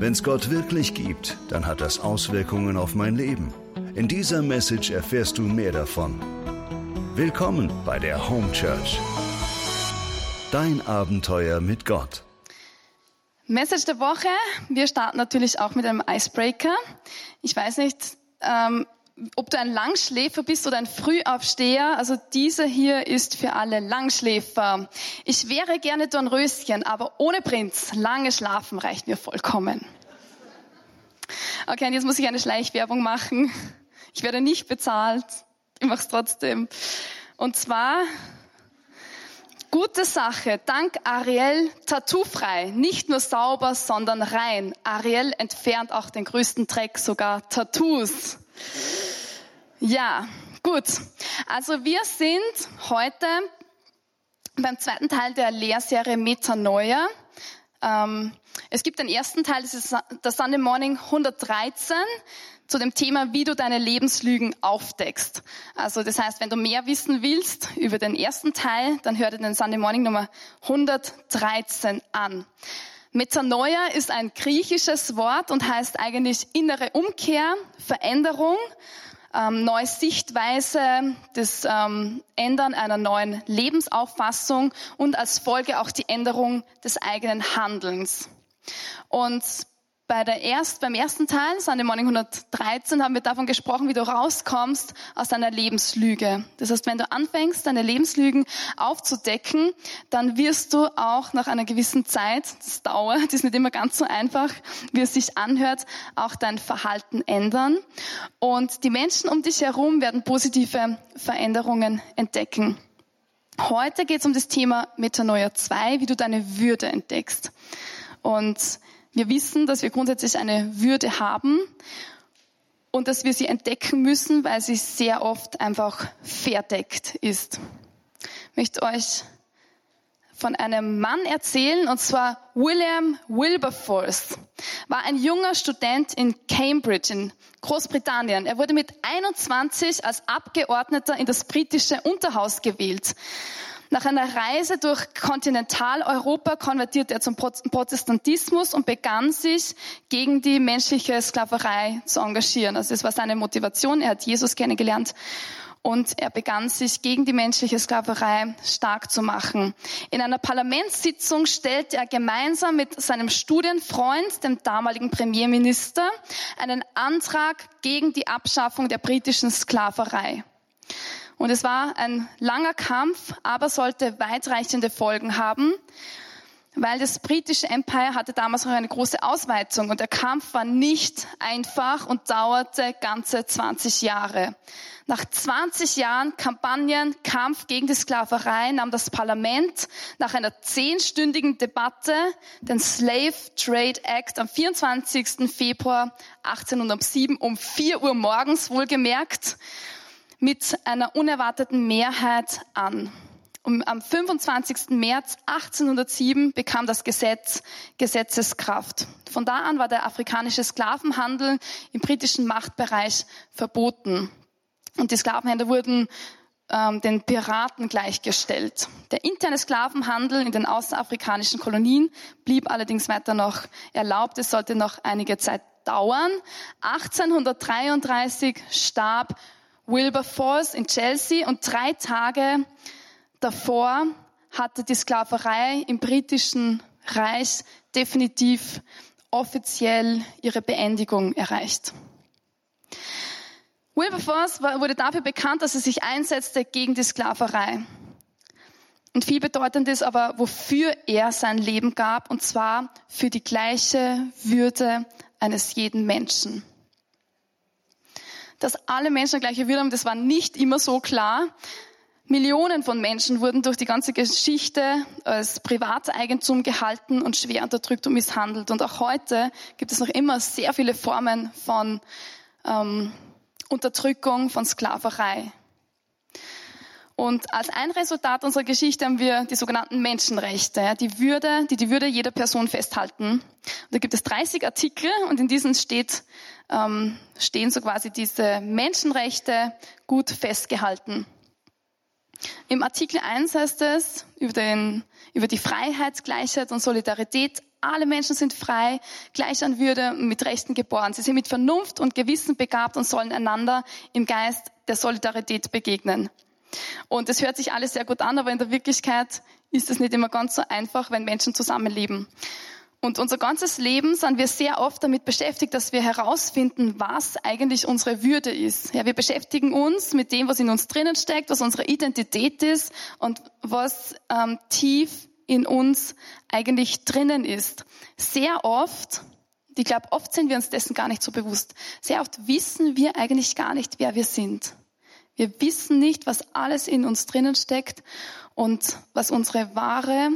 Wenn es Gott wirklich gibt, dann hat das Auswirkungen auf mein Leben. In dieser Message erfährst du mehr davon. Willkommen bei der Home Church. Dein Abenteuer mit Gott. Message der Woche. Wir starten natürlich auch mit einem Icebreaker. Ich weiß nicht, ähm, ob du ein Langschläfer bist oder ein Frühaufsteher, also dieser hier ist für alle Langschläfer. Ich wäre gerne Dornröschen, aber ohne Prinz. Lange schlafen reicht mir vollkommen. Okay, und jetzt muss ich eine Schleichwerbung machen. Ich werde nicht bezahlt. Ich mache es trotzdem. Und zwar Gute Sache, dank Ariel tattoofrei, nicht nur sauber, sondern rein. Ariel entfernt auch den größten Dreck, sogar Tattoos. Ja, gut. Also wir sind heute beim zweiten Teil der Lehrserie Metanoia. Ähm, es gibt den ersten Teil, das ist der Sunday Morning 113 zu dem Thema, wie du deine Lebenslügen aufdeckst. Also das heißt, wenn du mehr wissen willst über den ersten Teil, dann hör dir den Sunday Morning Nummer 113 an. Metanoia ist ein griechisches Wort und heißt eigentlich innere Umkehr, Veränderung, ähm, neue Sichtweise, das ähm, Ändern einer neuen Lebensauffassung und als Folge auch die Änderung des eigenen Handelns. Und bei der erst, beim ersten Teil, Sunday Morning 113, haben wir davon gesprochen, wie du rauskommst aus deiner Lebenslüge. Das heißt, wenn du anfängst, deine Lebenslügen aufzudecken, dann wirst du auch nach einer gewissen Zeit, das dauert, das ist nicht immer ganz so einfach, wie es sich anhört, auch dein Verhalten ändern. Und die Menschen um dich herum werden positive Veränderungen entdecken. Heute geht es um das Thema Metanoia 2, wie du deine Würde entdeckst. Und wir wissen, dass wir grundsätzlich eine Würde haben und dass wir sie entdecken müssen, weil sie sehr oft einfach verdeckt ist. Ich möchte euch von einem Mann erzählen, und zwar William Wilberforce. War ein junger Student in Cambridge in Großbritannien. Er wurde mit 21 als Abgeordneter in das britische Unterhaus gewählt. Nach einer Reise durch Kontinentaleuropa konvertierte er zum Protestantismus und begann sich gegen die menschliche Sklaverei zu engagieren. Also das war seine Motivation. Er hat Jesus kennengelernt und er begann sich gegen die menschliche Sklaverei stark zu machen. In einer Parlamentssitzung stellte er gemeinsam mit seinem Studienfreund, dem damaligen Premierminister, einen Antrag gegen die Abschaffung der britischen Sklaverei. Und es war ein langer Kampf, aber sollte weitreichende Folgen haben, weil das britische Empire hatte damals noch eine große Ausweitung und der Kampf war nicht einfach und dauerte ganze 20 Jahre. Nach 20 Jahren Kampagnen, Kampf gegen die Sklaverei nahm das Parlament nach einer zehnstündigen Debatte den Slave Trade Act am 24. Februar 1807 um 4 Uhr morgens wohlgemerkt mit einer unerwarteten Mehrheit an. Und am 25. März 1807 bekam das Gesetz Gesetzeskraft. Von da an war der afrikanische Sklavenhandel im britischen Machtbereich verboten. Und die Sklavenhändler wurden ähm, den Piraten gleichgestellt. Der interne Sklavenhandel in den außerafrikanischen Kolonien blieb allerdings weiter noch erlaubt. Es sollte noch einige Zeit dauern. 1833 starb Wilberforce in Chelsea und drei Tage davor hatte die Sklaverei im britischen Reich definitiv offiziell ihre Beendigung erreicht. Wilberforce wurde dafür bekannt, dass er sich einsetzte gegen die Sklaverei. Und viel bedeutend ist aber, wofür er sein Leben gab, und zwar für die gleiche Würde eines jeden Menschen dass alle Menschen gleiche Würde haben, das war nicht immer so klar. Millionen von Menschen wurden durch die ganze Geschichte als Privateigentum gehalten und schwer unterdrückt und misshandelt. Und auch heute gibt es noch immer sehr viele Formen von ähm, Unterdrückung, von Sklaverei. Und als ein Resultat unserer Geschichte haben wir die sogenannten Menschenrechte, die Würde, die die Würde jeder Person festhalten. Und da gibt es 30 Artikel und in diesen steht, ähm, stehen so quasi diese Menschenrechte gut festgehalten. Im Artikel 1 heißt es über den über die Freiheit, Gleichheit und Solidarität. Alle Menschen sind frei, gleich an Würde und mit Rechten geboren. Sie sind mit Vernunft und Gewissen begabt und sollen einander im Geist der Solidarität begegnen. Und es hört sich alles sehr gut an, aber in der Wirklichkeit ist es nicht immer ganz so einfach, wenn Menschen zusammenleben. Und unser ganzes Leben sind wir sehr oft damit beschäftigt, dass wir herausfinden, was eigentlich unsere Würde ist. Ja, wir beschäftigen uns mit dem, was in uns drinnen steckt, was unsere Identität ist und was ähm, tief in uns eigentlich drinnen ist. Sehr oft, ich glaube, oft sind wir uns dessen gar nicht so bewusst. Sehr oft wissen wir eigentlich gar nicht, wer wir sind. Wir wissen nicht, was alles in uns drinnen steckt und was unsere wahre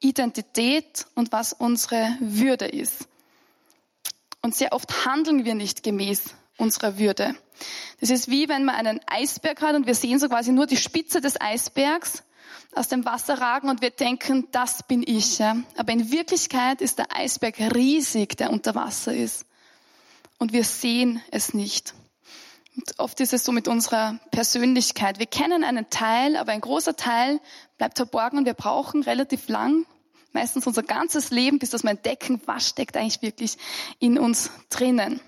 Identität und was unsere Würde ist. Und sehr oft handeln wir nicht gemäß unserer Würde. Das ist wie wenn man einen Eisberg hat und wir sehen so quasi nur die Spitze des Eisbergs aus dem Wasser ragen und wir denken, das bin ich. Aber in Wirklichkeit ist der Eisberg riesig, der unter Wasser ist. Und wir sehen es nicht. Und oft ist es so mit unserer Persönlichkeit. Wir kennen einen Teil, aber ein großer Teil bleibt verborgen und wir brauchen relativ lang, meistens unser ganzes Leben, bis das wir entdecken, was steckt eigentlich wirklich in uns drinnen.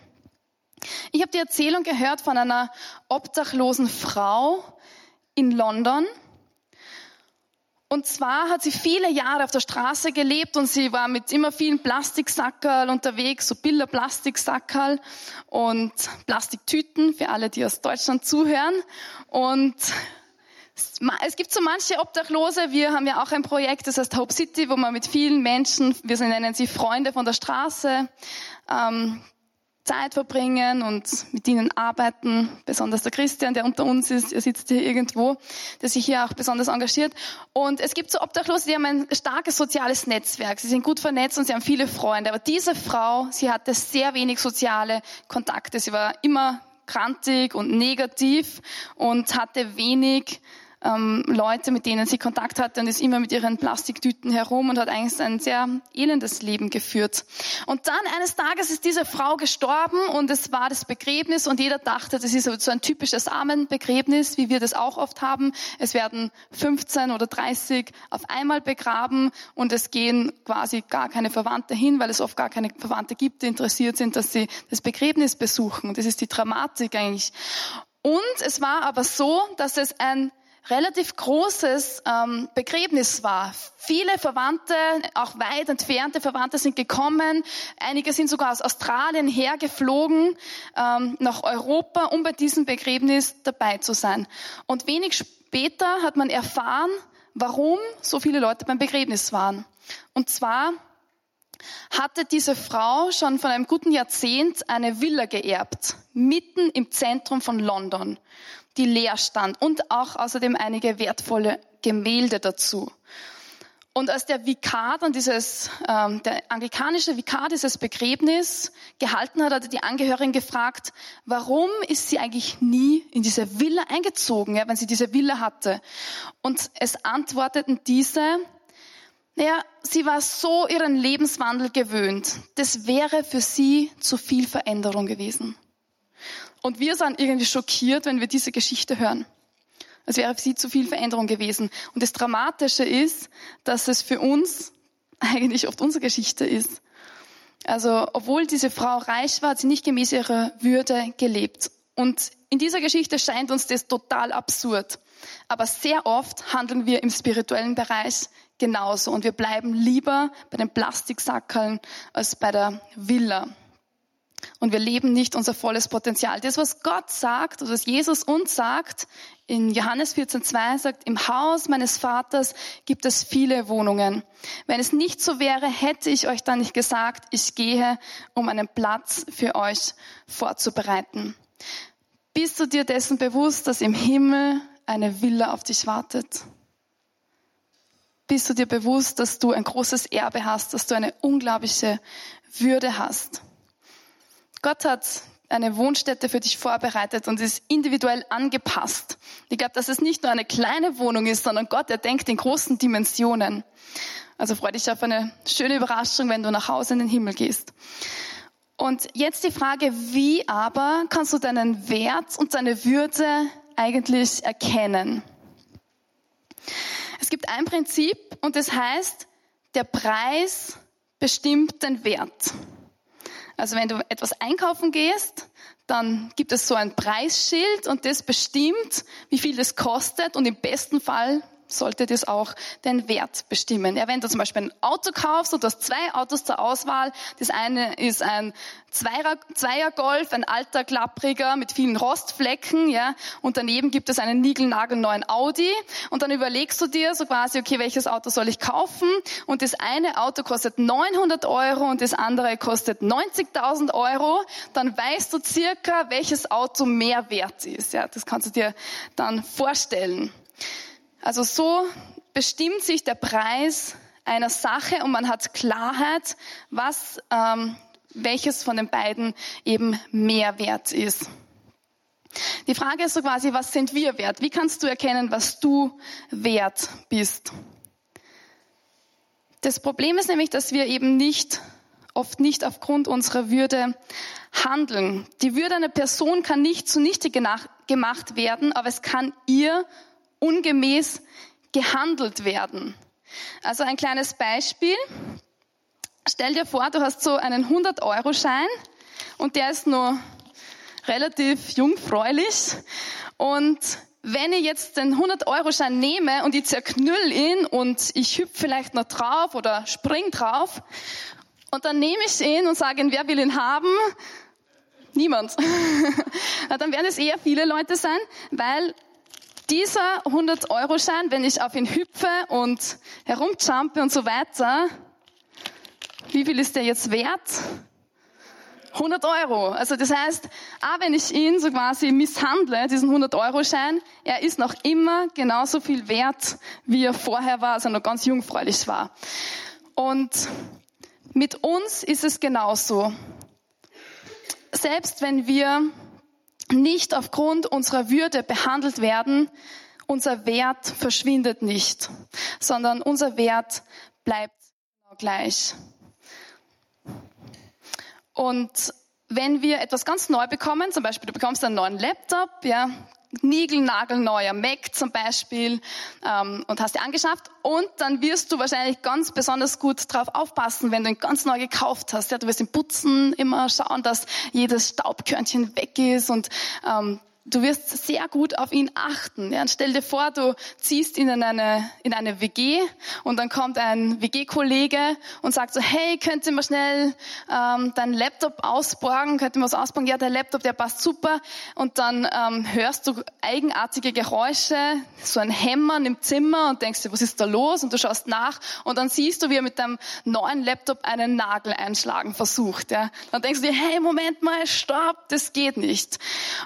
Ich habe die Erzählung gehört von einer obdachlosen Frau in London, und zwar hat sie viele Jahre auf der Straße gelebt und sie war mit immer vielen Plastiksackerl unterwegs, so Bilder-Plastiksackerl und Plastiktüten für alle, die aus Deutschland zuhören. Und es gibt so manche Obdachlose. Wir haben ja auch ein Projekt, das heißt Hope City, wo man mit vielen Menschen, wir nennen sie Freunde von der Straße, ähm, Zeit verbringen und mit ihnen arbeiten. Besonders der Christian, der unter uns ist, er sitzt hier irgendwo, der sich hier auch besonders engagiert. Und es gibt so Obdachlose, die haben ein starkes soziales Netzwerk. Sie sind gut vernetzt und sie haben viele Freunde. Aber diese Frau, sie hatte sehr wenig soziale Kontakte. Sie war immer krantig und negativ und hatte wenig ähm, Leute, mit denen sie Kontakt hatte und ist immer mit ihren Plastiktüten herum und hat eigentlich ein sehr elendes Leben geführt. Und dann eines Tages ist diese Frau gestorben und es war das Begräbnis und jeder dachte, das ist so ein typisches Armenbegräbnis, wie wir das auch oft haben. Es werden 15 oder 30 auf einmal begraben und es gehen quasi gar keine Verwandte hin, weil es oft gar keine Verwandte gibt, die interessiert sind, dass sie das Begräbnis besuchen. Das ist die Dramatik eigentlich. Und es war aber so, dass es ein relativ großes ähm, Begräbnis war. Viele Verwandte, auch weit entfernte Verwandte sind gekommen. Einige sind sogar aus Australien hergeflogen ähm, nach Europa, um bei diesem Begräbnis dabei zu sein. Und wenig später hat man erfahren, warum so viele Leute beim Begräbnis waren. Und zwar hatte diese Frau schon von einem guten Jahrzehnt eine Villa geerbt, mitten im Zentrum von London die leer stand und auch außerdem einige wertvolle Gemälde dazu. Und als der Vikar dann dieses, ähm, der anglikanische Vikar dieses Begräbnis gehalten hat, hat er die Angehörigen gefragt, warum ist sie eigentlich nie in diese Villa eingezogen, ja, wenn sie diese Villa hatte? Und es antworteten diese, naja, sie war so ihren Lebenswandel gewöhnt. Das wäre für sie zu viel Veränderung gewesen. Und wir sind irgendwie schockiert, wenn wir diese Geschichte hören. Es wäre für sie zu viel Veränderung gewesen. Und das Dramatische ist, dass es für uns eigentlich oft unsere Geschichte ist. Also, obwohl diese Frau reich war, hat sie nicht gemäß ihrer Würde gelebt. Und in dieser Geschichte scheint uns das total absurd. Aber sehr oft handeln wir im spirituellen Bereich genauso. Und wir bleiben lieber bei den Plastiksackeln als bei der Villa. Und wir leben nicht unser volles Potenzial. Das, was Gott sagt, oder was Jesus uns sagt, in Johannes 14,2 sagt, im Haus meines Vaters gibt es viele Wohnungen. Wenn es nicht so wäre, hätte ich euch dann nicht gesagt, ich gehe, um einen Platz für euch vorzubereiten. Bist du dir dessen bewusst, dass im Himmel eine Villa auf dich wartet? Bist du dir bewusst, dass du ein großes Erbe hast, dass du eine unglaubliche Würde hast? Gott hat eine Wohnstätte für dich vorbereitet und ist individuell angepasst. Ich glaube, dass es nicht nur eine kleine Wohnung ist, sondern Gott, er denkt in großen Dimensionen. Also freu dich auf eine schöne Überraschung, wenn du nach Hause in den Himmel gehst. Und jetzt die Frage, wie aber kannst du deinen Wert und deine Würde eigentlich erkennen? Es gibt ein Prinzip und das heißt, der Preis bestimmt den Wert. Also wenn du etwas einkaufen gehst, dann gibt es so ein Preisschild und das bestimmt, wie viel das kostet und im besten Fall sollte das auch den Wert bestimmen. Ja, wenn du zum Beispiel ein Auto kaufst und du hast zwei Autos zur Auswahl, das eine ist ein Zweier, Zweiergolf, ein alter, klappriger mit vielen Rostflecken, ja, und daneben gibt es einen niegelnagelneuen Audi und dann überlegst du dir so quasi, okay, welches Auto soll ich kaufen und das eine Auto kostet 900 Euro und das andere kostet 90.000 Euro, dann weißt du circa, welches Auto mehr wert ist, ja, das kannst du dir dann vorstellen. Also so bestimmt sich der Preis einer Sache und man hat Klarheit, was ähm, welches von den beiden eben mehr wert ist. Die Frage ist so quasi, was sind wir wert? Wie kannst du erkennen, was du wert bist? Das Problem ist nämlich, dass wir eben nicht, oft nicht aufgrund unserer Würde handeln. Die Würde einer Person kann nicht zunichte gemacht werden, aber es kann ihr ungemäß gehandelt werden. Also ein kleines Beispiel. Stell dir vor, du hast so einen 100-Euro-Schein und der ist nur relativ jungfräulich. Und wenn ich jetzt den 100-Euro-Schein nehme und ich zerknüll ihn und ich hüpfe vielleicht noch drauf oder spring drauf und dann nehme ich ihn und sage, wer will ihn haben? Niemand. dann werden es eher viele Leute sein, weil dieser 100-Euro-Schein, wenn ich auf ihn hüpfe und herumjumpe und so weiter, wie viel ist der jetzt wert? 100 Euro. Also das heißt, auch wenn ich ihn so quasi misshandle, diesen 100-Euro-Schein, er ist noch immer genauso viel wert, wie er vorher war, als er noch ganz jungfräulich war. Und mit uns ist es genauso. Selbst wenn wir nicht aufgrund unserer Würde behandelt werden, unser Wert verschwindet nicht, sondern unser Wert bleibt genau gleich. Und wenn wir etwas ganz neu bekommen, zum Beispiel du bekommst einen neuen Laptop, ja, niegelnagelneuer Mac zum Beispiel ähm, und hast dir angeschafft und dann wirst du wahrscheinlich ganz besonders gut drauf aufpassen, wenn du ihn ganz neu gekauft hast. Ja, du wirst ihn putzen, immer schauen, dass jedes Staubkörnchen weg ist und ähm, du wirst sehr gut auf ihn achten. Ja, und stell dir vor, du ziehst ihn in eine, in eine WG und dann kommt ein WG-Kollege und sagt so, hey, könnt ihr mal schnell ähm, deinen Laptop ausborgen? Könnt ihr mal was ausborgen? Ja, der Laptop, der passt super. Und dann ähm, hörst du eigenartige Geräusche, so ein Hämmern im Zimmer und denkst dir, was ist da los? Und du schaust nach und dann siehst du, wie er mit deinem neuen Laptop einen Nagel einschlagen versucht. Ja. Dann denkst du dir, hey, Moment mal, stopp, das geht nicht.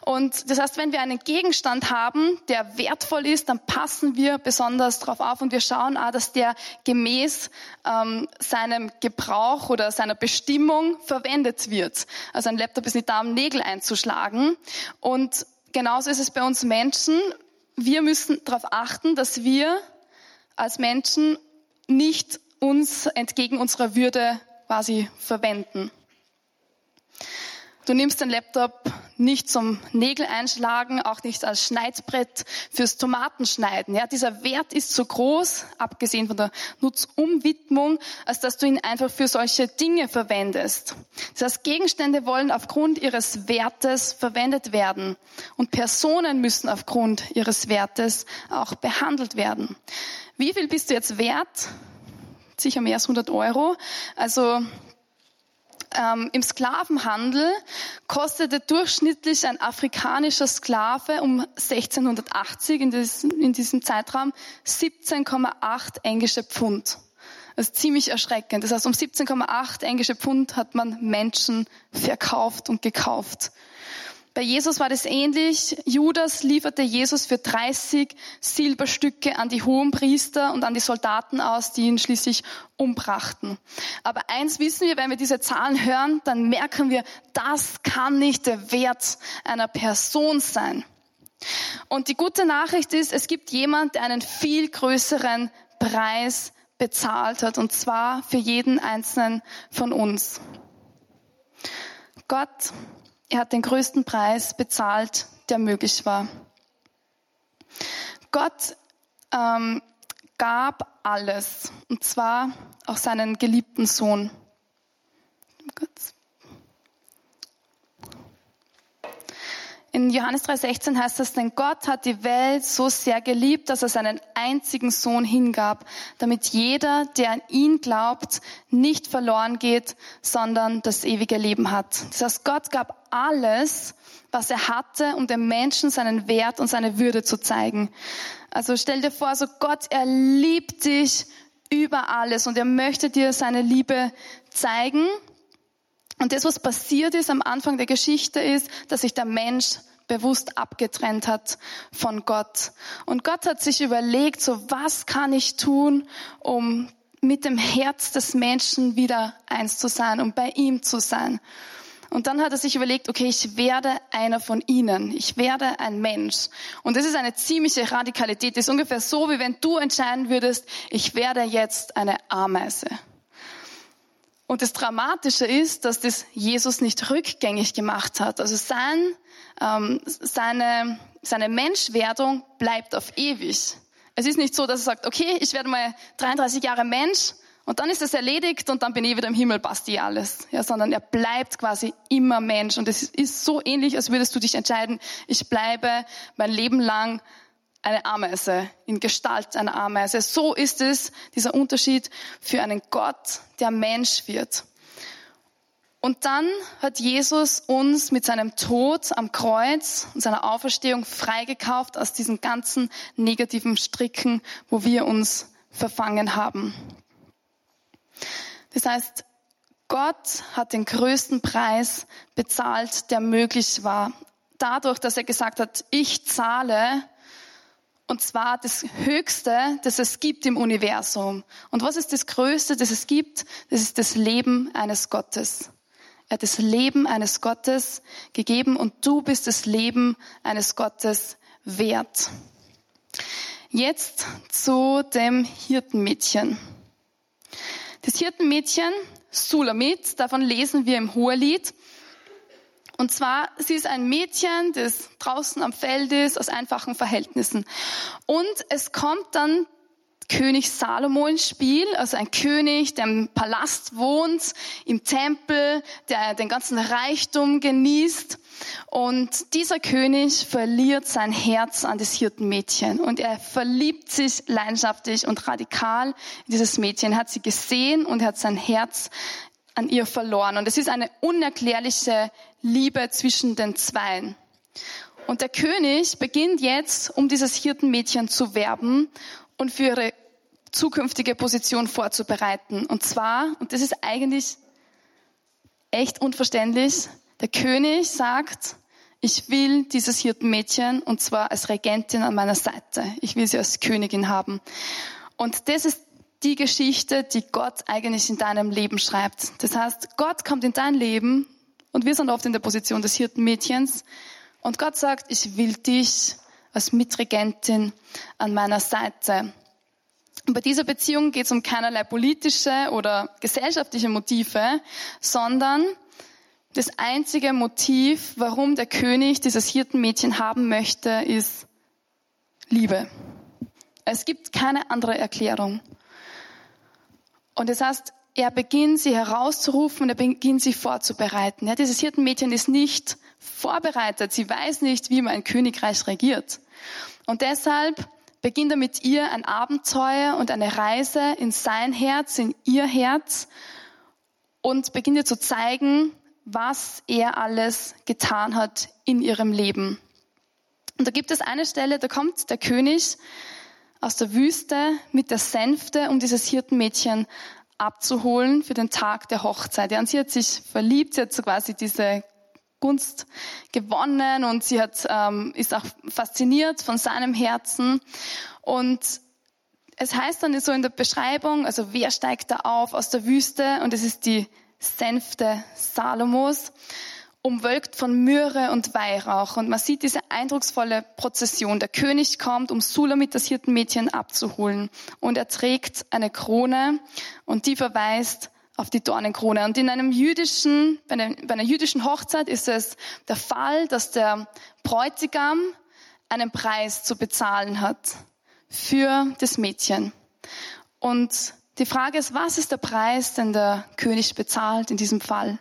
Und das heißt, heißt, wenn wir einen Gegenstand haben, der wertvoll ist, dann passen wir besonders darauf auf und wir schauen auch, dass der gemäß ähm, seinem Gebrauch oder seiner Bestimmung verwendet wird. Also ein Laptop ist nicht da, um Nägel einzuschlagen. Und genauso ist es bei uns Menschen. Wir müssen darauf achten, dass wir als Menschen nicht uns entgegen unserer Würde quasi verwenden. Du nimmst den Laptop nicht zum Nägel einschlagen, auch nicht als Schneidbrett fürs Tomatenschneiden. Ja, dieser Wert ist so groß, abgesehen von der Nutzumwidmung, als dass du ihn einfach für solche Dinge verwendest. Das heißt, Gegenstände wollen aufgrund ihres Wertes verwendet werden und Personen müssen aufgrund ihres Wertes auch behandelt werden. Wie viel bist du jetzt wert? Sicher mehr als 100 Euro. Also ähm, Im Sklavenhandel kostete durchschnittlich ein afrikanischer Sklave um 1680 in, des, in diesem Zeitraum 17,8 englische Pfund. Das ist ziemlich erschreckend. Das heißt, um 17,8 englische Pfund hat man Menschen verkauft und gekauft. Bei Jesus war das ähnlich. Judas lieferte Jesus für 30 Silberstücke an die Hohenpriester und an die Soldaten aus, die ihn schließlich umbrachten. Aber eins wissen wir, wenn wir diese Zahlen hören, dann merken wir, das kann nicht der Wert einer Person sein. Und die gute Nachricht ist, es gibt jemand, der einen viel größeren Preis bezahlt hat, und zwar für jeden einzelnen von uns. Gott er hat den größten Preis bezahlt, der möglich war. Gott ähm, gab alles. Und zwar auch seinen geliebten Sohn. In Johannes 3,16 heißt es, denn Gott hat die Welt so sehr geliebt, dass er seinen einzigen Sohn hingab, damit jeder, der an ihn glaubt, nicht verloren geht, sondern das ewige Leben hat. Das heißt, Gott gab alles, was er hatte, um dem Menschen seinen Wert und seine Würde zu zeigen. Also stell dir vor, so Gott, er liebt dich über alles und er möchte dir seine Liebe zeigen. Und das, was passiert ist am Anfang der Geschichte, ist, dass sich der Mensch bewusst abgetrennt hat von Gott. Und Gott hat sich überlegt, so was kann ich tun, um mit dem Herz des Menschen wieder eins zu sein, um bei ihm zu sein. Und dann hat er sich überlegt, okay, ich werde einer von ihnen. Ich werde ein Mensch. Und das ist eine ziemliche Radikalität. Das ist ungefähr so, wie wenn du entscheiden würdest, ich werde jetzt eine Ameise. Und das Dramatische ist, dass das Jesus nicht rückgängig gemacht hat. Also sein, ähm, seine, seine Menschwerdung bleibt auf ewig. Es ist nicht so, dass er sagt, okay, ich werde mal 33 Jahre Mensch und dann ist es erledigt und dann bin ich wieder im Himmel, passt eh alles. Ja, sondern er bleibt quasi immer Mensch. Und es ist so ähnlich, als würdest du dich entscheiden, ich bleibe mein Leben lang eine Ameise, in Gestalt einer Ameise. So ist es, dieser Unterschied für einen Gott, der Mensch wird. Und dann hat Jesus uns mit seinem Tod am Kreuz und seiner Auferstehung freigekauft aus diesen ganzen negativen Stricken, wo wir uns verfangen haben. Das heißt, Gott hat den größten Preis bezahlt, der möglich war. Dadurch, dass er gesagt hat, ich zahle, und zwar das Höchste, das es gibt im Universum. Und was ist das Größte, das es gibt? Das ist das Leben eines Gottes. Er hat das Leben eines Gottes gegeben und du bist das Leben eines Gottes wert. Jetzt zu dem Hirtenmädchen. Das Hirtenmädchen, Sulamit, davon lesen wir im Hohelied. Und zwar, sie ist ein Mädchen, das draußen am Feld ist, aus einfachen Verhältnissen. Und es kommt dann König Salomo ins Spiel, also ein König, der im Palast wohnt, im Tempel, der den ganzen Reichtum genießt. Und dieser König verliert sein Herz an das Hirtenmädchen und er verliebt sich leidenschaftlich und radikal in dieses Mädchen. Hat sie gesehen und hat sein Herz an ihr verloren. Und es ist eine unerklärliche Liebe zwischen den Zweien. Und der König beginnt jetzt, um dieses Hirtenmädchen zu werben und für ihre zukünftige Position vorzubereiten. Und zwar, und das ist eigentlich echt unverständlich, der König sagt, ich will dieses Hirtenmädchen und zwar als Regentin an meiner Seite. Ich will sie als Königin haben. Und das ist die Geschichte, die Gott eigentlich in deinem Leben schreibt. Das heißt, Gott kommt in dein Leben und wir sind oft in der Position des Hirtenmädchens und Gott sagt, ich will dich als Mitregentin an meiner Seite. Und bei dieser Beziehung geht es um keinerlei politische oder gesellschaftliche Motive, sondern das einzige Motiv, warum der König dieses Hirtenmädchen haben möchte, ist Liebe. Es gibt keine andere Erklärung. Und das heißt, er beginnt sie herauszurufen und er beginnt sie vorzubereiten. Ja, dieses Hirtenmädchen ist nicht vorbereitet. Sie weiß nicht, wie man ein Königreich regiert. Und deshalb beginnt er mit ihr ein Abenteuer und eine Reise in sein Herz, in ihr Herz und beginnt ihr zu zeigen, was er alles getan hat in ihrem Leben. Und da gibt es eine Stelle, da kommt der König aus der Wüste mit der Sänfte, um dieses Hirtenmädchen abzuholen für den Tag der Hochzeit. Ja, und sie hat sich verliebt, sie hat so quasi diese Gunst gewonnen und sie hat, ähm, ist auch fasziniert von seinem Herzen. Und es heißt dann so in der Beschreibung, also wer steigt da auf aus der Wüste? Und es ist die Sänfte Salomos, umwölkt von Myrrhe und Weihrauch. Und man sieht diese eindrucksvolle Prozession. Der König kommt, um Sulamit, das Hirtenmädchen, abzuholen. Und er trägt eine Krone und die verweist auf die Dornenkrone. Und in einem jüdischen, bei einer, bei einer jüdischen Hochzeit ist es der Fall, dass der Bräutigam einen Preis zu bezahlen hat für das Mädchen. Und die Frage ist, was ist der Preis, den der König bezahlt in diesem Fall?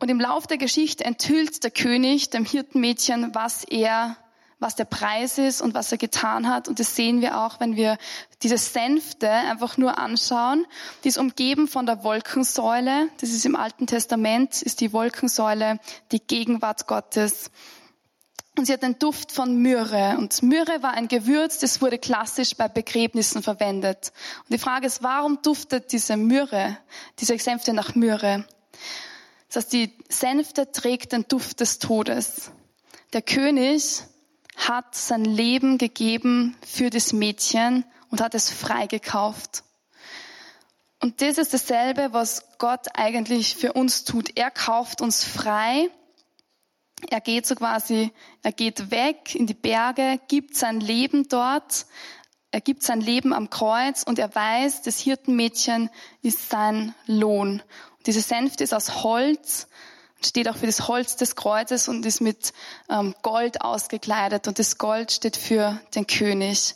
Und im Lauf der Geschichte enthüllt der König dem Hirtenmädchen, was er, was der Preis ist und was er getan hat. Und das sehen wir auch, wenn wir diese Sänfte einfach nur anschauen. Die ist umgeben von der Wolkensäule. Das ist im Alten Testament, ist die Wolkensäule die Gegenwart Gottes. Und sie hat den Duft von Myrrhe. Und Myrrhe war ein Gewürz, das wurde klassisch bei Begräbnissen verwendet. Und die Frage ist, warum duftet diese Myrrhe, diese Sänfte nach Myrrhe? Das heißt, die Sänfte trägt den Duft des Todes. Der König hat sein Leben gegeben für das Mädchen und hat es freigekauft. Und das ist dasselbe, was Gott eigentlich für uns tut. Er kauft uns frei er geht so quasi, er geht weg in die Berge, gibt sein Leben dort, er gibt sein Leben am Kreuz und er weiß, das Hirtenmädchen ist sein Lohn. Diese Sänfte ist aus Holz, steht auch für das Holz des Kreuzes und ist mit ähm, Gold ausgekleidet und das Gold steht für den König.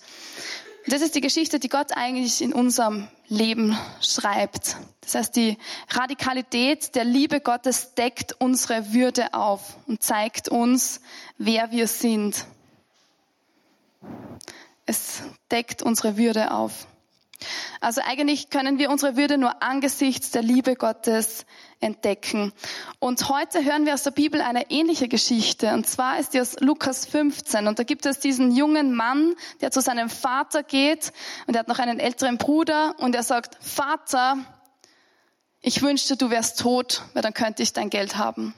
Und das ist die Geschichte, die Gott eigentlich in unserem Leben schreibt. Das heißt, die Radikalität der Liebe Gottes deckt unsere Würde auf und zeigt uns, wer wir sind. Es deckt unsere Würde auf. Also eigentlich können wir unsere Würde nur angesichts der Liebe Gottes entdecken. Und heute hören wir aus der Bibel eine ähnliche Geschichte. Und zwar ist die aus Lukas 15. Und da gibt es diesen jungen Mann, der zu seinem Vater geht. Und er hat noch einen älteren Bruder. Und er sagt, Vater, ich wünschte, du wärst tot, weil dann könnte ich dein Geld haben.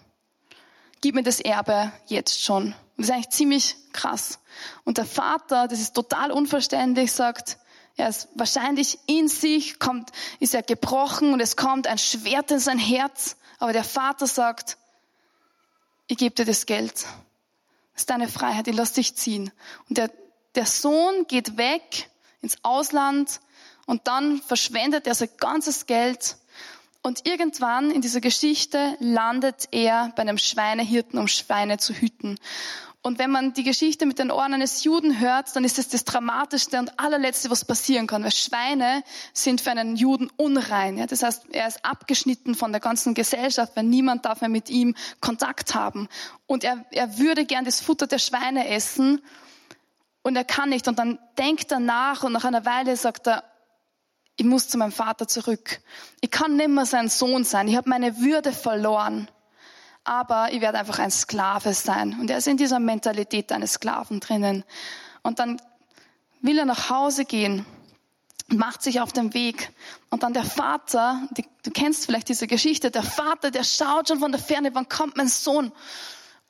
Gib mir das Erbe jetzt schon. Das ist eigentlich ziemlich krass. Und der Vater, das ist total unverständlich, sagt, er ist wahrscheinlich in sich, kommt, ist er gebrochen und es kommt ein Schwert in sein Herz. Aber der Vater sagt, ich gebe dir das Geld. Das ist deine Freiheit, ich lass dich ziehen. Und der, der Sohn geht weg ins Ausland und dann verschwendet er sein ganzes Geld. Und irgendwann in dieser Geschichte landet er bei einem Schweinehirten, um Schweine zu hüten. Und wenn man die Geschichte mit den Ohren eines Juden hört, dann ist es das Dramatischste und allerletzte, was passieren kann. Weil Schweine sind für einen Juden unrein. Ja? Das heißt, er ist abgeschnitten von der ganzen Gesellschaft, weil niemand darf mehr mit ihm Kontakt haben. Und er, er würde gern das Futter der Schweine essen und er kann nicht. Und dann denkt er nach und nach einer Weile sagt er, ich muss zu meinem Vater zurück. Ich kann nimmer sein Sohn sein. Ich habe meine Würde verloren aber ich werde einfach ein Sklave sein. Und er ist in dieser Mentalität eines Sklaven drinnen. Und dann will er nach Hause gehen macht sich auf den Weg. Und dann der Vater, die, du kennst vielleicht diese Geschichte, der Vater, der schaut schon von der Ferne, wann kommt mein Sohn?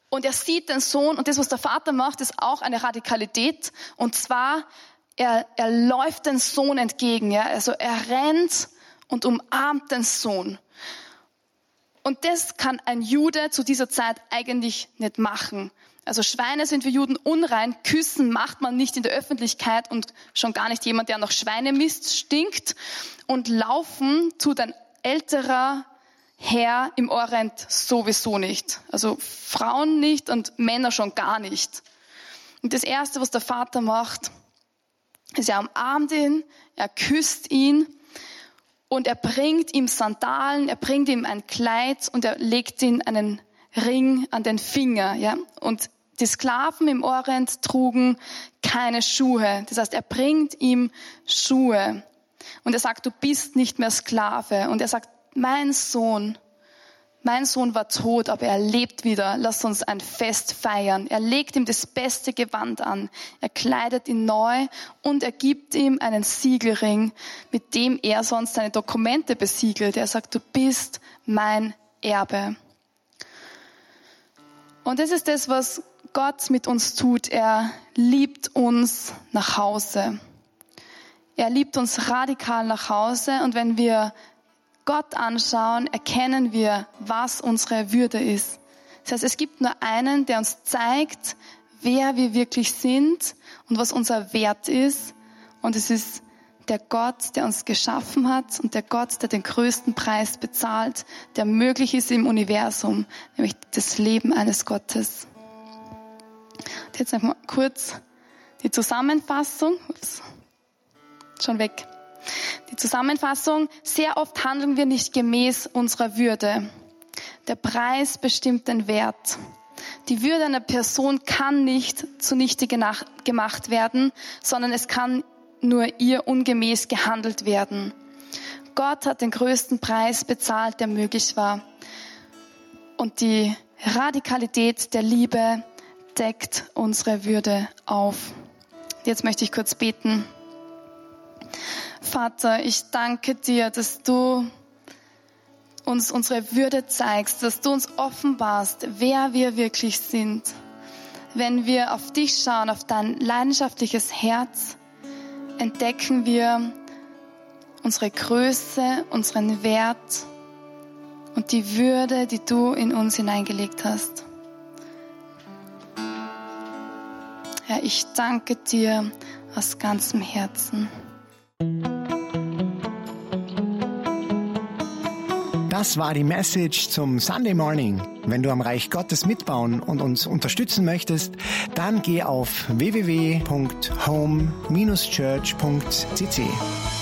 Und er sieht den Sohn und das, was der Vater macht, ist auch eine Radikalität. Und zwar, er, er läuft den Sohn entgegen. Ja? Also er rennt und umarmt den Sohn. Und das kann ein Jude zu dieser Zeit eigentlich nicht machen. Also Schweine sind für Juden unrein. Küssen macht man nicht in der Öffentlichkeit und schon gar nicht jemand, der nach Schweinemist stinkt. Und laufen tut ein älterer Herr im Orient sowieso nicht. Also Frauen nicht und Männer schon gar nicht. Und das Erste, was der Vater macht, ist, er umarmt ihn, er küsst ihn und er bringt ihm Sandalen, er bringt ihm ein Kleid und er legt ihm einen Ring an den Finger, ja. Und die Sklaven im Orient trugen keine Schuhe. Das heißt, er bringt ihm Schuhe. Und er sagt, du bist nicht mehr Sklave. Und er sagt, mein Sohn, mein Sohn war tot, aber er lebt wieder. Lass uns ein Fest feiern. Er legt ihm das beste Gewand an. Er kleidet ihn neu und er gibt ihm einen Siegelring, mit dem er sonst seine Dokumente besiegelt. Er sagt, du bist mein Erbe. Und das ist das, was Gott mit uns tut. Er liebt uns nach Hause. Er liebt uns radikal nach Hause. Und wenn wir Gott anschauen, erkennen wir, was unsere Würde ist. Das heißt, es gibt nur einen, der uns zeigt, wer wir wirklich sind und was unser Wert ist. Und es ist der Gott, der uns geschaffen hat und der Gott, der den größten Preis bezahlt, der möglich ist im Universum, nämlich das Leben eines Gottes. Und jetzt mal kurz die Zusammenfassung. Ups. schon weg. Die Zusammenfassung, sehr oft handeln wir nicht gemäß unserer Würde. Der Preis bestimmt den Wert. Die Würde einer Person kann nicht zunichte gemacht werden, sondern es kann nur ihr ungemäß gehandelt werden. Gott hat den größten Preis bezahlt, der möglich war. Und die Radikalität der Liebe deckt unsere Würde auf. Jetzt möchte ich kurz beten. Vater, ich danke dir, dass du uns unsere Würde zeigst, dass du uns offenbarst, wer wir wirklich sind. Wenn wir auf dich schauen, auf dein leidenschaftliches Herz, entdecken wir unsere Größe, unseren Wert und die Würde, die du in uns hineingelegt hast. Herr, ich danke dir aus ganzem Herzen. Das war die Message zum Sunday Morning. Wenn du am Reich Gottes mitbauen und uns unterstützen möchtest, dann geh auf www.home-church.cc.